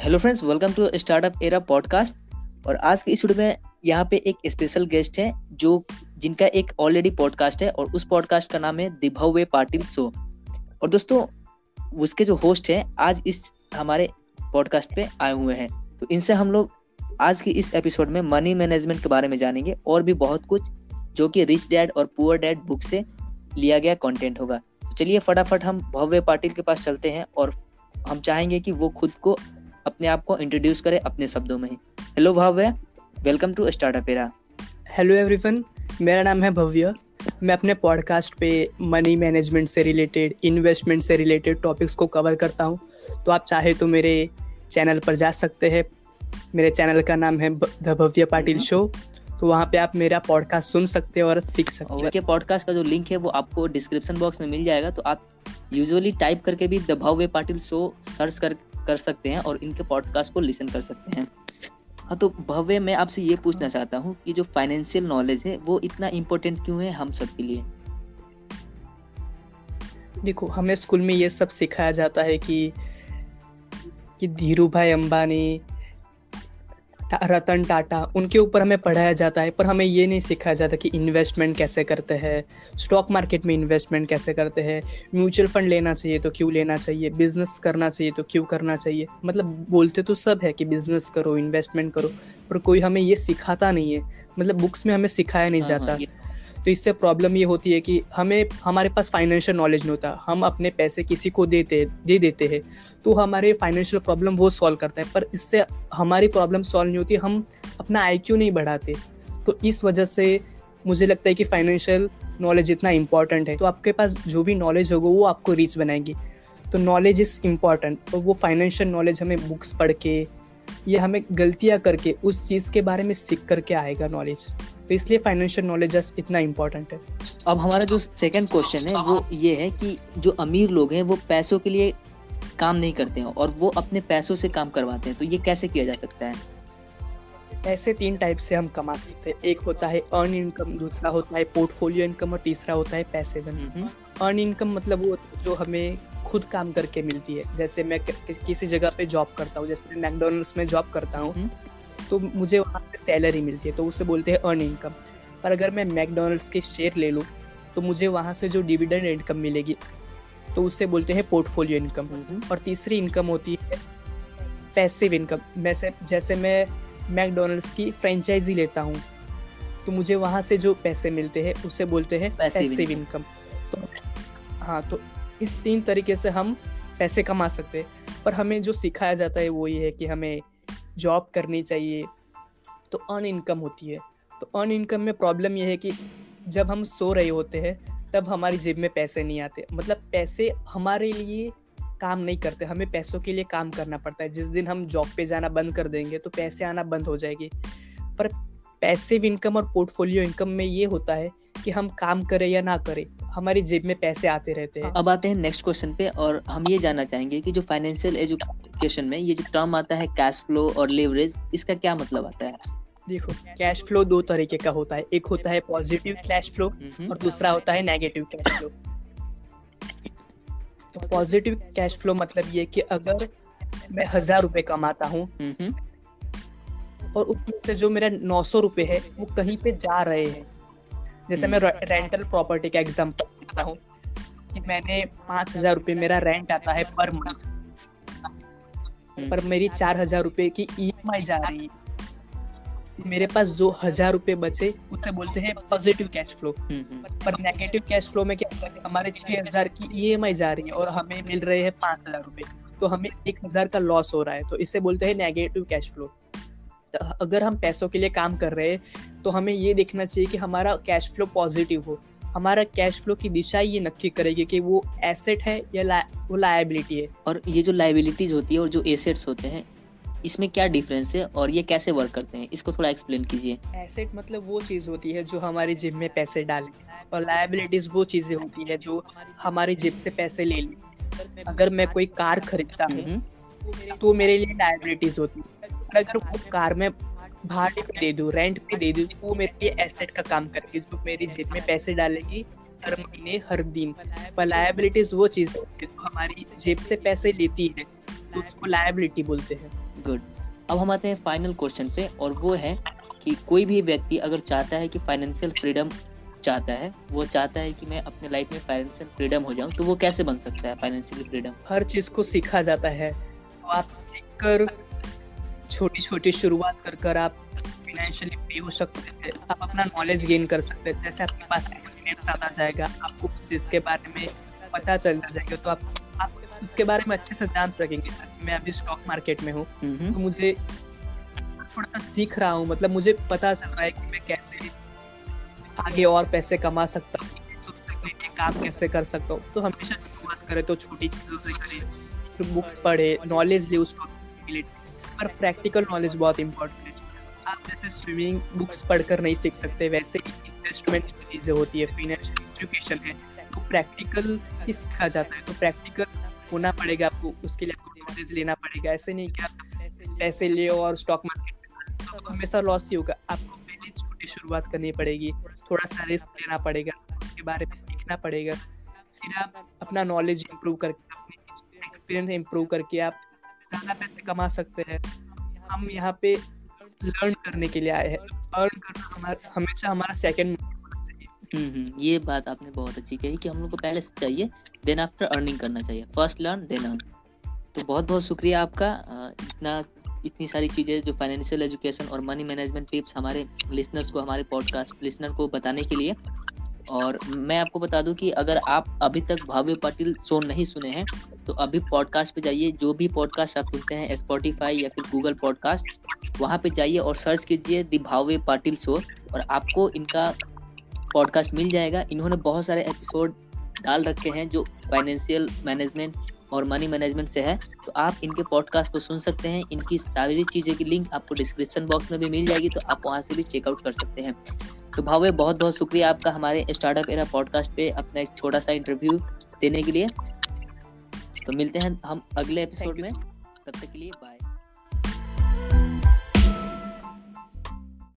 Hello friends welcome to Startup Era podcast और आज के इस वीडियो में यहाँ पे एक स्पेशल गेस्ट है, जो जिनका एक ऑलरेडी पॉडकास्ट है, और उस पॉडकास्ट का नाम है द भव्य पाटिल शो और दोस्तों, उसके जो होस्ट हैं, आज इस हमारे पॉडकास्ट पे आए हुए हैं। तो इनसे हम लोग आज की इस एपिसोड में मनी मैनेजमेंट के बारे में जानेंगे, और भी बहुत कुछ, जो कि रिच डैड और पुअर डैड बुक से लिया गया कंटेंट होगा। तो चलिए फटाफट हम भव्य पाटिल के पास चलते हैं, और हम चाहेंगे कि वो खुद को अपने आप को इंट्रोड्यूस करें अपने शब्दों में hello Bhavya. Welcome to Startup Era hello everyone मेरा नाम है भव्य। मैं अपने पॉडकास्ट पे मनी मैनेजमेंट से रिलेटेड इन्वेस्टमेंट से रिलेटेड टॉपिक्स को कवर करता हूँ। तो आप चाहे तो मेरे चैनल पर जा सकते हैं। मेरे चैनल का नाम है द भव्य पाटिल शो तो वहाँ पे आप मेरा पॉडकास्ट सुन सकते हैं और सीख सकते हैं। पॉडकास्ट का जो लिंक है वो आपको डिस्क्रिप्शन बॉक्स में मिल जाएगा। तो आप यूजुअली टाइप करके भी the Bhavya Patil show search कर कर सकते हैं और इनके पॉडकास्ट को लिसन कर सकते हैं। हाँ तो भव्य मैं आपसे ये पूछना चाहता हूँ कि जो फाइनेंशियल नॉलेज है वो इतना इम्पोर्टेंट क्यों है हम सब के लिए? देखो हमें स्कूल में ये सब सिखाया जाता है कि कि धीरू भाई अंबानी रतन टाटा उनके ऊपर हमें पढ़ाया जाता है पर हमें ये नहीं सिखाया जाता कि इन्वेस्टमेंट कैसे करते हैं स्टॉक मार्केट में इन्वेस्टमेंट कैसे करते हैं म्यूचुअल फंड लेना चाहिए तो क्यों लेना चाहिए बिज़नेस करना चाहिए तो क्यों करना चाहिए मतलब बोलते तो सब है कि बिज़नेस करो इन्वेस्टमेंट करो पर कोई हमें ये सिखाता नहीं है मतलब बुक्स में हमें सिखाया नहीं हाँ, हाँ जाता। तो इससे प्रॉब्लम ये होती है कि हमें, हमारे पास फाइनेंशियल नॉलेज नहीं होता। हम अपने पैसे किसी को देते, दे देते हैं तो हमारे फाइनेंशियल प्रॉब्लम वो सॉल्व करता है। पर इससे हमारी प्रॉब्लम सॉल्व नहीं होती, हम अपना आई नहीं बढ़ाते। तो इस वजह से मुझे लगता है कि फाइनेंशियल नॉलेज इतना इंपॉर्टेंट है। तो आपके पास जो भी नॉलेज होगा, वो आपको रीच बनाएगी। तो नॉलेज इज़ इंपॉर्टेंट और वो फाइनेंशियल नॉलेज हमें बुक्स पढ़ के, या हमें गलतियाँ करके, उस चीज़ के बारे में सीख करके आएगा नॉलेज तो इसलिए फाइनेंशियल नॉलेज इतना इम्पोर्टेंट है। अब हमारा जो सेकंड क्वेश्चन है वो ये है कि जो अमीर लोग हैं वो पैसों के लिए काम नहीं करते हैं और वो अपने पैसों से काम करवाते हैं तो ये कैसे किया जा सकता है? ऐसे तीन टाइप से हम कमा सकते हैं। एक होता है अर्न इनकम दूसरा होता है पोर्टफोलियो इनकम और तीसरा होता है पैसे अर्न इनकम मतलब वो जो हमें खुद काम करके मिलती है। जैसे मैं किसी जगह पे जॉब करता हूँ जैसे मैं मैकडोनल्ड्स में जॉब करता हूँ तो मुझे वहाँ पे सैलरी मिलती है तो उसे बोलते हैं अर्न इनकम पर अगर मैं मैकडोनल्ड्स के शेयर ले लूँ तो मुझे वहाँ से जो डिविडेंड इनकम मिलेगी तो उसे बोलते हैं पोर्टफोलियो इनकम और तीसरी इनकम होती है पैसिव इनकम वैसे जैसे मैं मैकडोनल्ड्स की फ्रेंचाइजी लेता हूँ तो मुझे वहाँ से जो पैसे मिलते हैं उसे बोलते हैं पैसिव इनकम तो हाँ तो इस तीन तरीके से हम पैसे कमा सकते हैं। पर हमें जो सिखाया जाता है वो ये है कि हमें जॉब करनी चाहिए तो अन इनकम होती है। तो अन इनकम में प्रॉब्लम यह है कि जब हम सो रहे होते हैं, तब हमारी जेब में पैसे नहीं आते। मतलब पैसे हमारे लिए काम नहीं करते, हमें पैसों के लिए काम करना पड़ता है। जिस दिन हम जॉब पे जाना बंद कर देंगे तो पैसे आना बंद हो जाएगी। पर पैसिव इनकम और पोर्टफोलियो इनकम में ये होता है कि हम काम करें या ना करें हमारी जेब में पैसे आते रहते हैं। अब आते हैं नेक्स्ट क्वेश्चन पे और हम ये जानना चाहेंगे कि जो फाइनेंशियल एजुकेशन में ये जो टर्म आता है कैश फ्लो और लेवरेज इसका क्या मतलब आता है? देखो कैश फ्लो दो तरीके का होता है। एक होता है पॉजिटिव कैश फ्लो और दूसरा होता है नेगेटिव कैश फ्लो तो पॉजिटिव कैश फ्लो मतलब ये कि अगर मैं हज़ार रुपए कमाता हूँ और उसमें से जो मेरा नौ सौ रुपए है वो कहीं पे जा रहे हैं जैसे मैं रेंटल प्रॉपर्टी का एग्ज़ाम्पल देता हूँ कि मैंने पाँच हज़ार रुपये मेरा रेंट आता है पर मंथ पर मेरी चार हज़ार रुपये की ई e जा रही है। मेरे पास जो हज़ार रुपए बचे उसे बोलते हैं पॉजिटिव कैश फ्लो पर नेगेटिव कैश फ्लो में क्या हमारे छह हज़ार की ई e जा रही है और हमें मिल रहे हैं पाँच हज़ार रुपए तो हमें एक हज़ार का लॉस हो रहा है। तो इसे बोलते हैं नेगेटिव कैश फ्लो अगर हम पैसों के लिए काम कर रहे हैं तो हमें ये देखना चाहिए कि हमारा कैश फ्लो पॉजिटिव हो। हमारा कैश फ्लो की दिशा ये नक्की करेगी कि वो एसेट है या ला, वो लाइबिलिटी है। और ये जो लाइबिलिटीज होती है और जो एसेट्स होते हैं इसमें क्या डिफरेंस है और ये कैसे वर्क करते हैं? इसको थोड़ा एक्सप्लेन कीजिए। एसेट मतलब वो चीज़ होती है जो हमारी जिम में पैसे डाले और लाइबिलिटीज वो चीज़ें होती है जो हमारी जिम से पैसे ले ली अगर मैं कोई कार खरीदता हूँ हम्म। तो मेरे लिए लाइबिलिटीज होती है। अगर वो कार में भाड़े पे दे दूँ रेंट पे दे दूँ तो वो मेरे लिए एसेट का काम करेगी जो मेरी जेब में पैसे डालेगी हर महीने हर दिन। लाइबिलिटीज वो चीज़ है जो हमारी जेब से पैसे लेती है तो उसको लाइबिलिटी बोलते हैं। गुड अब हम आते हैं फाइनल क्वेश्चन पे और वो है कि कोई भी व्यक्ति अगर चाहता है कि फाइनेंशियल फ्रीडम चाहता है वो चाहता है कि मैं अपने लाइफ में फाइनेंशियल फ्रीडम हो जाऊँ तो वो कैसे बन सकता है फाइनेंशियल फ्रीडम हर चीज़ को सीखा जाता है तो आप सीख कर छोटी छोटी शुरुआत कर कर आप फाइनेंशियली फ्री हो सकते हैं। आप अपना नॉलेज गेन कर सकते हैं। जैसे आपके पास एक्सपीरियंस आता जाएगा आपको उस चीज़ के बारे में पता चलता जाएगा तो आप आप उसके बारे में अच्छे से जान सकेंगे। जैसे मैं अभी स्टॉक मार्केट में हूँ तो मुझे थोड़ा सा सीख रहा हूँ। मतलब मुझे पता चल रहा है कि मैं कैसे आगे और पैसे कमा सकता हूँ। काम कैसे कर सकता हूँ। तो हमेशा शुरुआत करें तो छोटी चीज़ों से करें फिर बुक्स पढ़े नॉलेज ले उसको पर प्रैक्टिकल नॉलेज बहुत इंपॉर्टेंट है। आप जैसे स्विमिंग बुक्स पढ़कर नहीं सीख सकते, वैसे ही इन्वेस्टमेंट चीज़ें होती है फाइनेंशियल एजुकेशन है तो प्रैक्टिकल ही सीखा जाता है? तो प्रैक्टिकल होना पड़ेगा आपको, उसके लिए आपको नॉलेज लेना पड़ेगा। ऐसे नहीं कि आप पैसे ले और स्टॉक मार्केट तो हमेशा लॉस ही होगा। आपको पहले छोटी शुरुआत करनी पड़ेगी, थोड़ा सा रिस्क लेना पड़ेगा, उसके बारे में सीखना पड़ेगा। फिर आप अपना नॉलेज इम्प्रूव करके, अपने एक्सपीरियंस इम्प्रूव करके आप ज़्यादा पैसे कमा सकते हैं। हम यहाँ पे लर्न करने के लिए आए हैं। अर्न करना हमारा हमेशा हमारा सेकंड हम्म, हम्म ये बात आपने बहुत अच्छी कही कि हम लोग को पहले से चाहिए देन आफ्टर अर्निंग करना चाहिए। फ़र्स्ट लर्न देन अर्न तो बहुत बहुत शुक्रिया आपका इतना इतनी सारी चीज़ें जो फाइनेंशियल एजुकेशन और मनी मैनेजमेंट टिप्स हमारे लिसनर्स को हमारे पॉडकास्ट लिसनर को बताने के लिए। और मैं आपको बता दूँ कि अगर आप अभी तक भाव्य पाटिल शो नहीं सुने हैं तो अभी पॉडकास्ट पे जाइए। जो भी पॉडकास्ट आप सुनते हैं स्पॉटिफाई या फिर गूगल पॉडकास्ट वहाँ पे जाइए और सर्च कीजिए दी भाव्य पाटिल शो और आपको इनका पॉडकास्ट मिल जाएगा। इन्होंने बहुत सारे एपिसोड डाल रखे हैं जो फाइनेंशियल मैनेजमेंट और मनी मैनेजमेंट से है। तो आप इनके पॉडकास्ट को सुन सकते हैं। इनकी सारी चीज़ें की लिंक आपको डिस्क्रिप्शन बॉक्स में भी मिल जाएगी तो आप वहाँ से भी चेकआउट कर सकते हैं। तो भावे बहुत बहुत शुक्रिया आपका हमारे स्टार्टअप एरा पॉडकास्ट पे अपना एक छोटा सा इंटरव्यू देने के लिए। तो मिलते हैं हम अगले एपिसोड में। तब तक के लिए बाय।